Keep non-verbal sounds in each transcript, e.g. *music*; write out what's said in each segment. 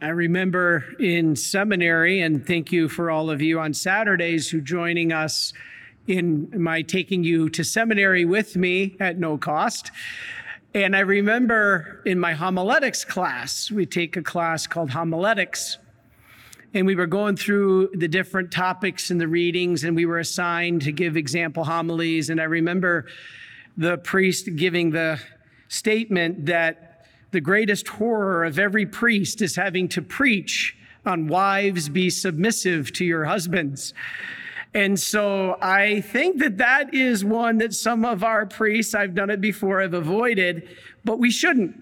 I remember in seminary, and thank you for all of you on Saturdays who joining us in my taking you to seminary with me at no cost. And I remember in my homiletics class, we take a class called homiletics, and we were going through the different topics in the readings, and we were assigned to give example homilies. And I remember the priest giving the statement that the greatest horror of every priest is having to preach on wives be submissive to your husbands. And so I think that that is one that some of our priests, I've done it before, have avoided, but we shouldn't.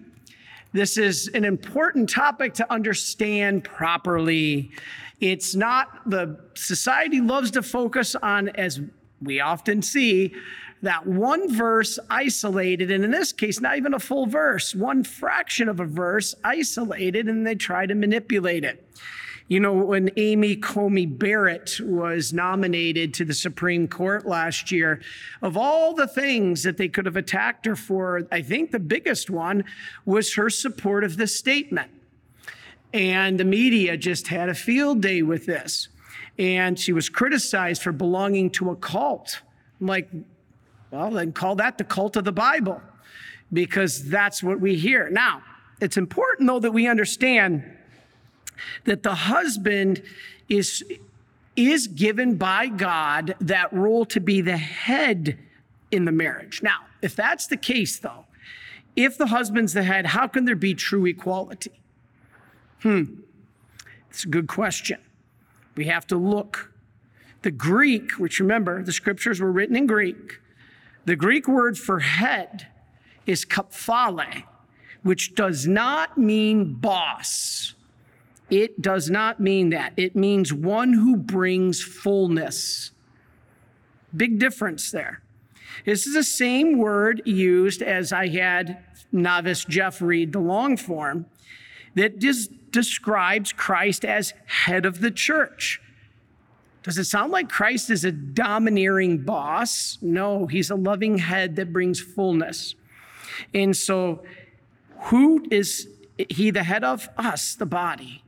This is an important topic to understand properly. It's not the society loves to focus on, as we often see, that one verse isolated, and in this case, not even a full verse, one fraction of a verse isolated, and they try to manipulate it. You know, when Amy Coney Barrett was nominated to the Supreme Court last year, of all the things that they could have attacked her for, I think the biggest one was her support of the statement. And the media just had a field day with this. And she was criticized for belonging to a cult. I'm like, well, then call that the cult of the Bible, because that's what we hear. Now, it's important, though, that we understand that the husband is, is given by God that role to be the head in the marriage. Now, if that's the case, though, if the husband's the head, how can there be true equality? Hmm, it's a good question. We have to look. The Greek, which remember, the scriptures were written in Greek, the Greek word for head is kephale, which does not mean boss. It does not mean that. It means one who brings fullness. Big difference there. This is the same word used as I had novice Jeff read the long form that describes Christ as head of the church. Does it sound like Christ is a domineering boss? No, he's a loving head that brings fullness. And so, who is he the head of? Us, the body.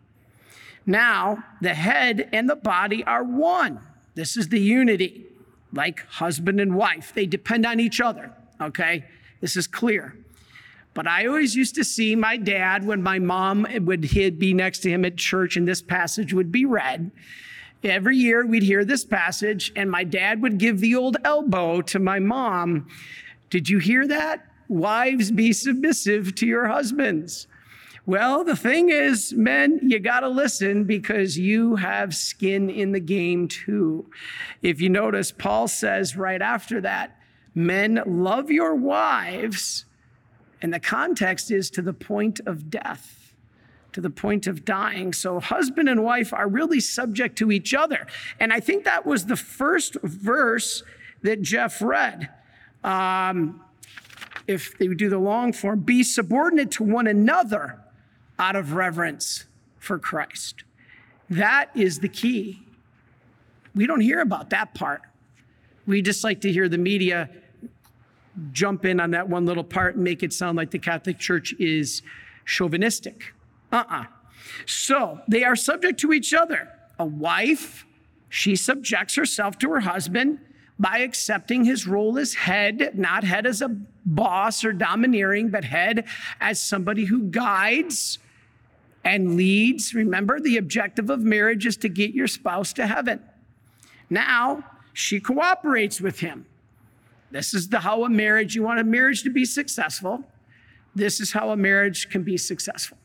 Now, the head and the body are one. This is the unity, like husband and wife. They depend on each other, okay? This is clear. But I always used to see my dad when my mom would be next to him at church and this passage would be read. Every year we'd hear this passage, and my dad would give the old elbow to my mom. Did you hear that? Wives, be submissive to your husbands. Well, the thing is, men, you got to listen because you have skin in the game too. If you notice, Paul says right after that, men, love your wives. And the context is to the point of death, to the point of dying. So, husband and wife are really subject to each other. And I think that was the first verse that Jeff read. Um, if they do the long form, be subordinate to one another out of reverence for Christ. That is the key. We don't hear about that part. We just like to hear the media jump in on that one little part and make it sound like the Catholic Church is chauvinistic. Uh uh-uh. uh So they are subject to each other. A wife, she subjects herself to her husband by accepting his role as head, not head as a boss or domineering, but head as somebody who guides and leads. Remember, the objective of marriage is to get your spouse to heaven. Now, she cooperates with him. This is the how a marriage, you want a marriage to be successful. This is how a marriage can be successful.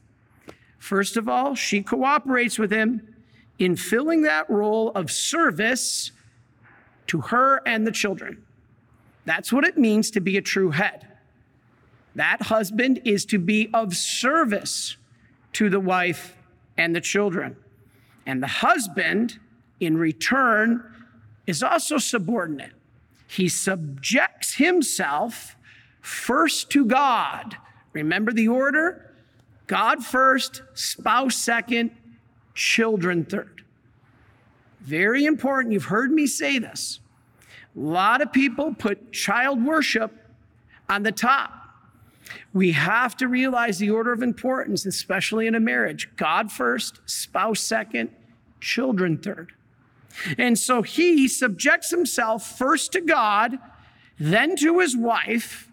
First of all, she cooperates with him in filling that role of service to her and the children. That's what it means to be a true head. That husband is to be of service to the wife and the children. And the husband, in return, is also subordinate. He subjects himself first to God. Remember the order? God first, spouse second, children third. Very important. You've heard me say this. A lot of people put child worship on the top. We have to realize the order of importance, especially in a marriage God first, spouse second, children third. And so he subjects himself first to God, then to his wife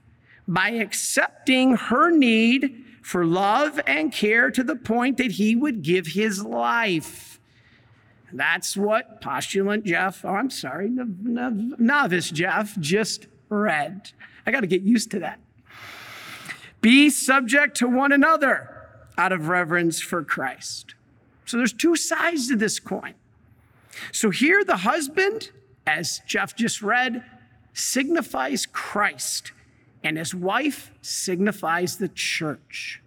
by accepting her need for love and care to the point that he would give his life. That's what postulant Jeff, oh, I'm sorry, novice Jeff just read. I got to get used to that. Be subject to one another out of reverence for Christ. So there's two sides to this coin. So here, the husband, as Jeff just read, signifies Christ, and his wife signifies the church.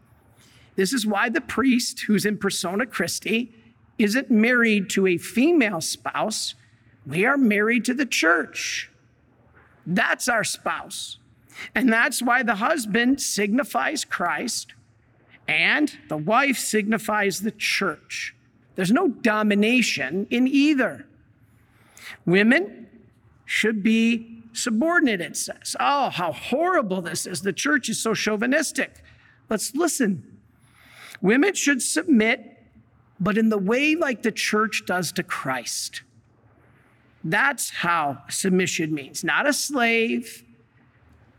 This is why the priest, who's in persona Christi, isn't married to a female spouse. We are married to the church. That's our spouse. And that's why the husband signifies Christ and the wife signifies the church. There's no domination in either. Women should be subordinate, it says. Oh, how horrible this is. The church is so chauvinistic. Let's listen. Women should submit, but in the way like the church does to Christ. That's how submission means. Not a slave,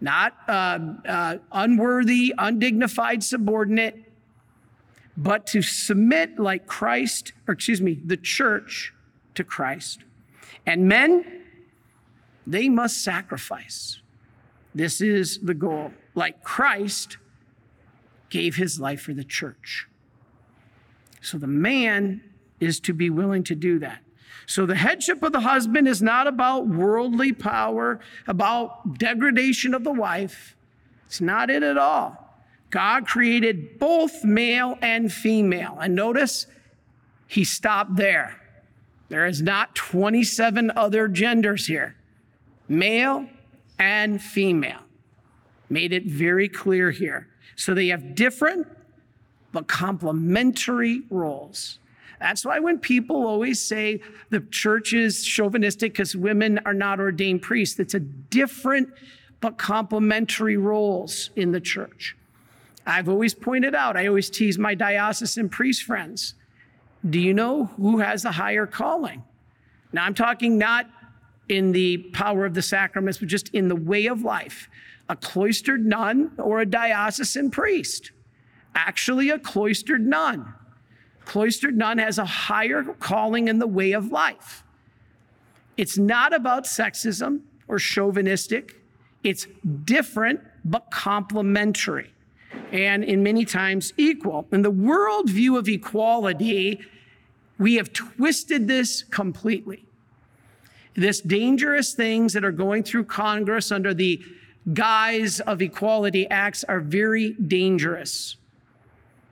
not uh, uh, unworthy, undignified subordinate, but to submit like Christ, or excuse me, the church to Christ. And men, they must sacrifice. This is the goal. Like Christ gave his life for the church. So the man is to be willing to do that. So the headship of the husband is not about worldly power, about degradation of the wife. It's not it at all. God created both male and female. And notice he stopped there. There is not 27 other genders here male and female. Made it very clear here. So they have different but complementary roles. That's why when people always say the church is chauvinistic because women are not ordained priests, it's a different but complementary roles in the church. I've always pointed out, I always tease my diocesan priest friends. Do you know who has a higher calling? Now, I'm talking not in the power of the sacraments, but just in the way of life. A cloistered nun or a diocesan priest. Actually, a cloistered nun. Cloistered nun has a higher calling in the way of life. It's not about sexism or chauvinistic, it's different but complementary and in many times equal. In the worldview of equality, we have twisted this completely. This dangerous things that are going through Congress under the guise of equality acts are very dangerous.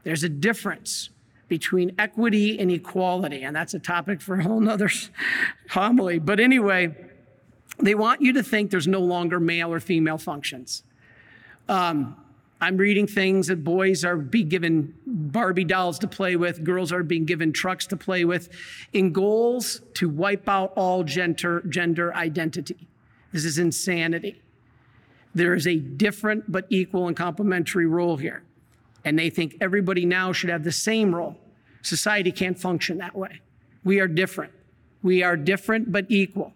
There's a difference between equity and equality, and that's a topic for a whole nother *laughs* homily. But anyway, they want you to think there's no longer male or female functions. Um, I'm reading things that boys are being given Barbie dolls to play with, girls are being given trucks to play with, in goals to wipe out all gender, gender identity. This is insanity. There is a different but equal and complementary role here. And they think everybody now should have the same role. Society can't function that way. We are different. We are different but equal,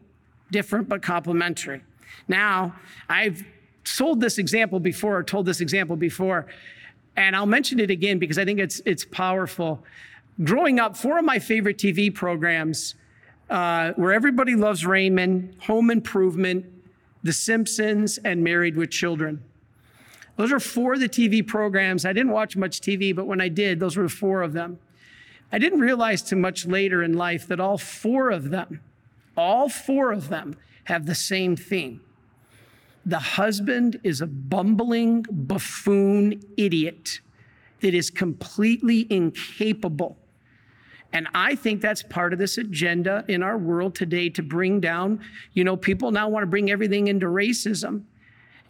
different but complementary. Now, I've sold this example before, or told this example before, and I'll mention it again because I think it's it's powerful. Growing up, four of my favorite TV programs uh, were Everybody Loves Raymond, Home Improvement, The Simpsons, and Married with Children. Those are four of the TV programs. I didn't watch much TV, but when I did, those were four of them. I didn't realize too much later in life that all four of them, all four of them have the same theme the husband is a bumbling buffoon idiot that is completely incapable. And I think that's part of this agenda in our world today to bring down, you know, people now want to bring everything into racism.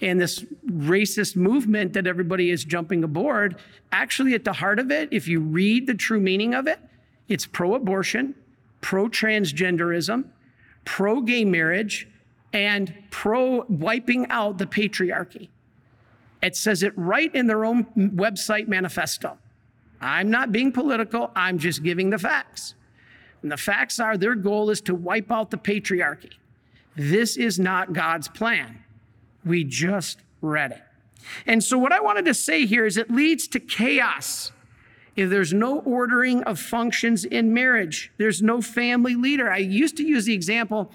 And this racist movement that everybody is jumping aboard, actually, at the heart of it, if you read the true meaning of it, it's pro abortion, pro transgenderism, pro gay marriage, and pro wiping out the patriarchy. It says it right in their own website manifesto. I'm not being political, I'm just giving the facts. And the facts are their goal is to wipe out the patriarchy. This is not God's plan. We just read it. And so, what I wanted to say here is it leads to chaos. If there's no ordering of functions in marriage, there's no family leader. I used to use the example,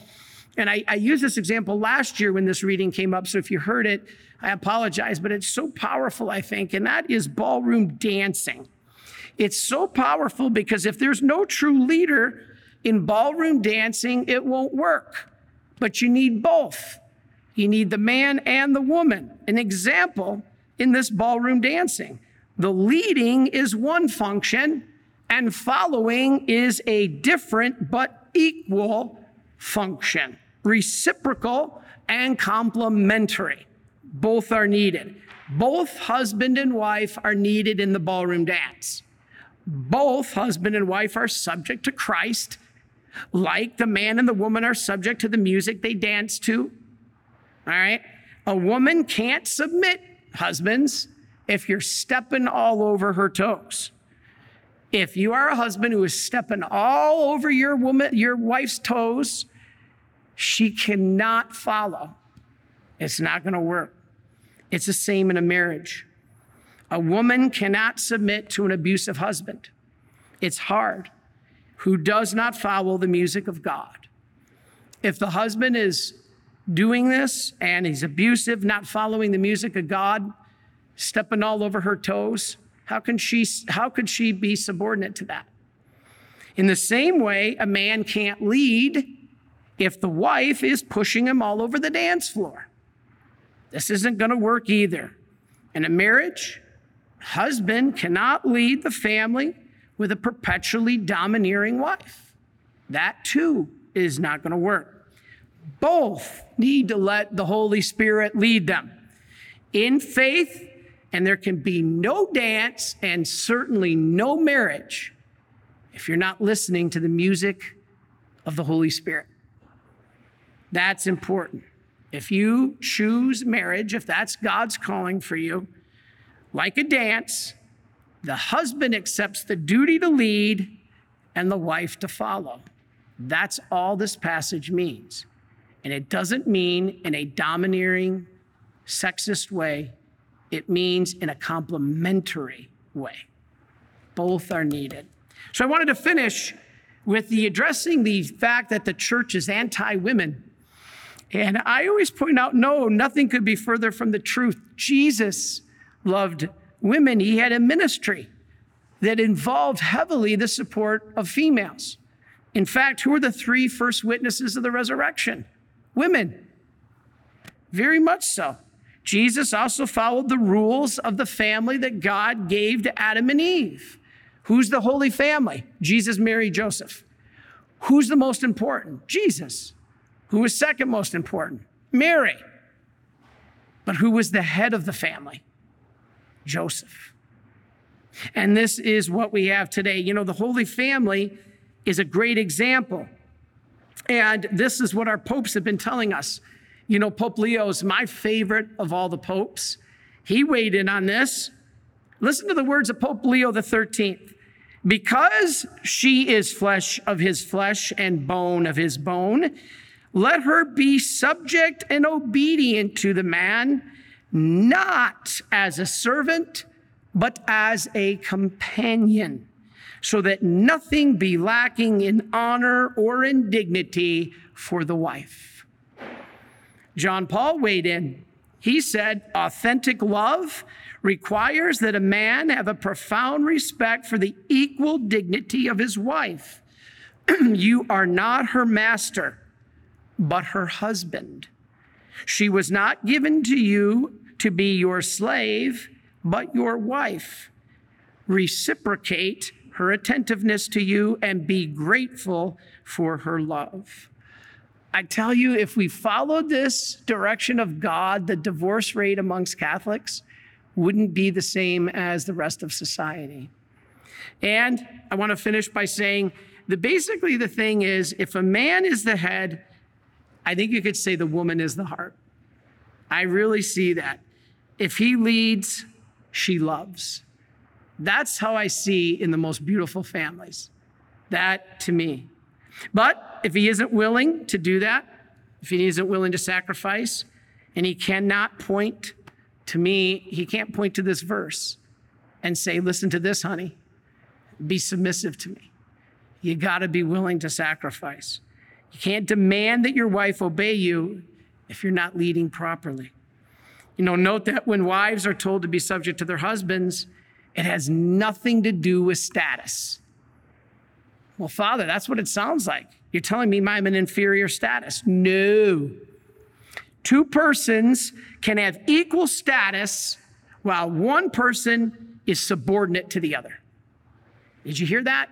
and I, I used this example last year when this reading came up. So if you heard it, I apologize, but it's so powerful, I think, and that is ballroom dancing. It's so powerful because if there's no true leader in ballroom dancing, it won't work. But you need both. You need the man and the woman. An example in this ballroom dancing the leading is one function, and following is a different but equal function, reciprocal and complementary. Both are needed. Both husband and wife are needed in the ballroom dance. Both husband and wife are subject to Christ, like the man and the woman are subject to the music they dance to. All right? A woman can't submit, husbands, if you're stepping all over her toes. If you are a husband who is stepping all over your woman, your wife's toes, she cannot follow. It's not going to work. It's the same in a marriage. A woman cannot submit to an abusive husband. It's hard. Who does not follow the music of God. If the husband is doing this and he's abusive, not following the music of God, stepping all over her toes, how can she how could she be subordinate to that? In the same way, a man can't lead if the wife is pushing him all over the dance floor. This isn't going to work either. In a marriage, husband cannot lead the family with a perpetually domineering wife. That too is not going to work. Both need to let the Holy Spirit lead them in faith and there can be no dance and certainly no marriage if you're not listening to the music of the Holy Spirit. That's important. If you choose marriage, if that's God's calling for you, like a dance, the husband accepts the duty to lead and the wife to follow. That's all this passage means. And it doesn't mean in a domineering, sexist way it means in a complementary way. Both are needed. So I wanted to finish with the addressing the fact that the church is anti women. And I always point out no, nothing could be further from the truth. Jesus loved women, he had a ministry that involved heavily the support of females. In fact, who are the three first witnesses of the resurrection? Women. Very much so. Jesus also followed the rules of the family that God gave to Adam and Eve. Who's the Holy Family? Jesus, Mary, Joseph. Who's the most important? Jesus. Who was second most important? Mary. But who was the head of the family? Joseph. And this is what we have today. You know, the Holy Family is a great example. And this is what our popes have been telling us you know, Pope Leo is my favorite of all the popes. He weighed in on this. Listen to the words of Pope Leo 13th. Because she is flesh of his flesh and bone of his bone, let her be subject and obedient to the man, not as a servant, but as a companion, so that nothing be lacking in honor or in dignity for the wife. John Paul weighed in. He said, authentic love requires that a man have a profound respect for the equal dignity of his wife. *clears throat* you are not her master, but her husband. She was not given to you to be your slave, but your wife. Reciprocate her attentiveness to you and be grateful for her love. I tell you, if we followed this direction of God, the divorce rate amongst Catholics wouldn't be the same as the rest of society. And I want to finish by saying that basically the thing is if a man is the head, I think you could say the woman is the heart. I really see that. If he leads, she loves. That's how I see in the most beautiful families. That to me. But if he isn't willing to do that, if he isn't willing to sacrifice, and he cannot point to me, he can't point to this verse and say, Listen to this, honey, be submissive to me. You got to be willing to sacrifice. You can't demand that your wife obey you if you're not leading properly. You know, note that when wives are told to be subject to their husbands, it has nothing to do with status. Well, Father, that's what it sounds like. You're telling me I'm an inferior status. No. Two persons can have equal status while one person is subordinate to the other. Did you hear that?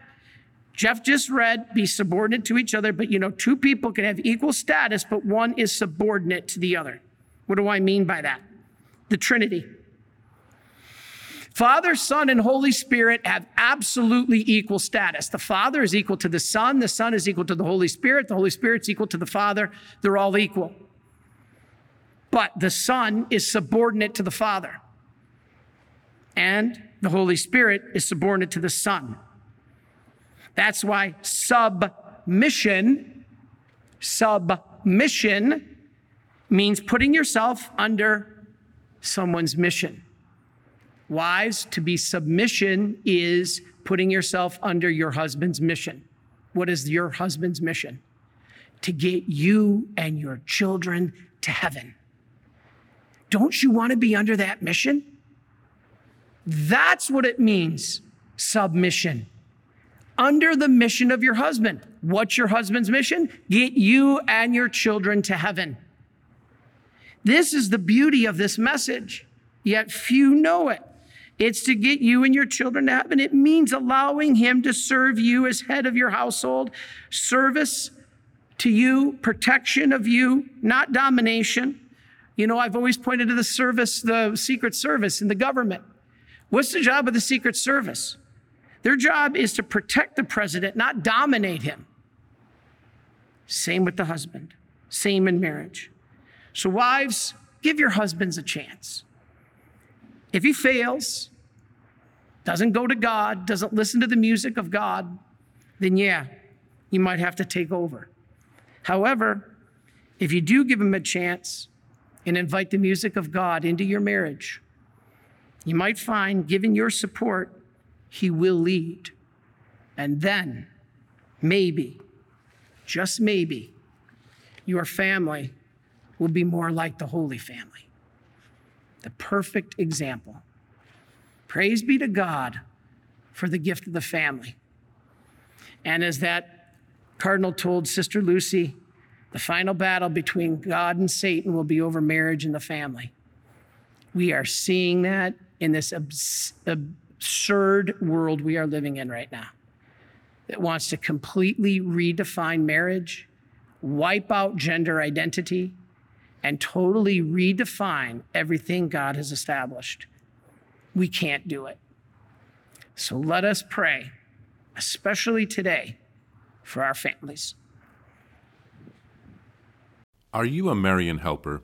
Jeff just read, be subordinate to each other, but you know, two people can have equal status, but one is subordinate to the other. What do I mean by that? The Trinity. Father, Son, and Holy Spirit have absolutely equal status. The Father is equal to the Son, the Son is equal to the Holy Spirit, the Holy Spirit's equal to the Father. They're all equal. But the Son is subordinate to the Father, and the Holy Spirit is subordinate to the Son. That's why submission, submission means putting yourself under someone's mission. Wives, to be submission is putting yourself under your husband's mission. What is your husband's mission? To get you and your children to heaven. Don't you want to be under that mission? That's what it means submission. Under the mission of your husband. What's your husband's mission? Get you and your children to heaven. This is the beauty of this message, yet few know it. It's to get you and your children to heaven. It means allowing Him to serve you as head of your household, service to you, protection of you, not domination. You know, I've always pointed to the service, the Secret Service in the government. What's the job of the Secret Service? Their job is to protect the president, not dominate him. Same with the husband, same in marriage. So, wives, give your husbands a chance. If he fails, doesn't go to God, doesn't listen to the music of God, then yeah, you might have to take over. However, if you do give him a chance and invite the music of God into your marriage, you might find, given your support, he will lead. And then, maybe, just maybe, your family will be more like the Holy Family the perfect example. Praise be to God for the gift of the family. And as that cardinal told Sister Lucy, the final battle between God and Satan will be over marriage and the family. We are seeing that in this absurd world we are living in right now that wants to completely redefine marriage, wipe out gender identity, and totally redefine everything God has established. We can't do it. So let us pray, especially today, for our families. Are you a Marian helper?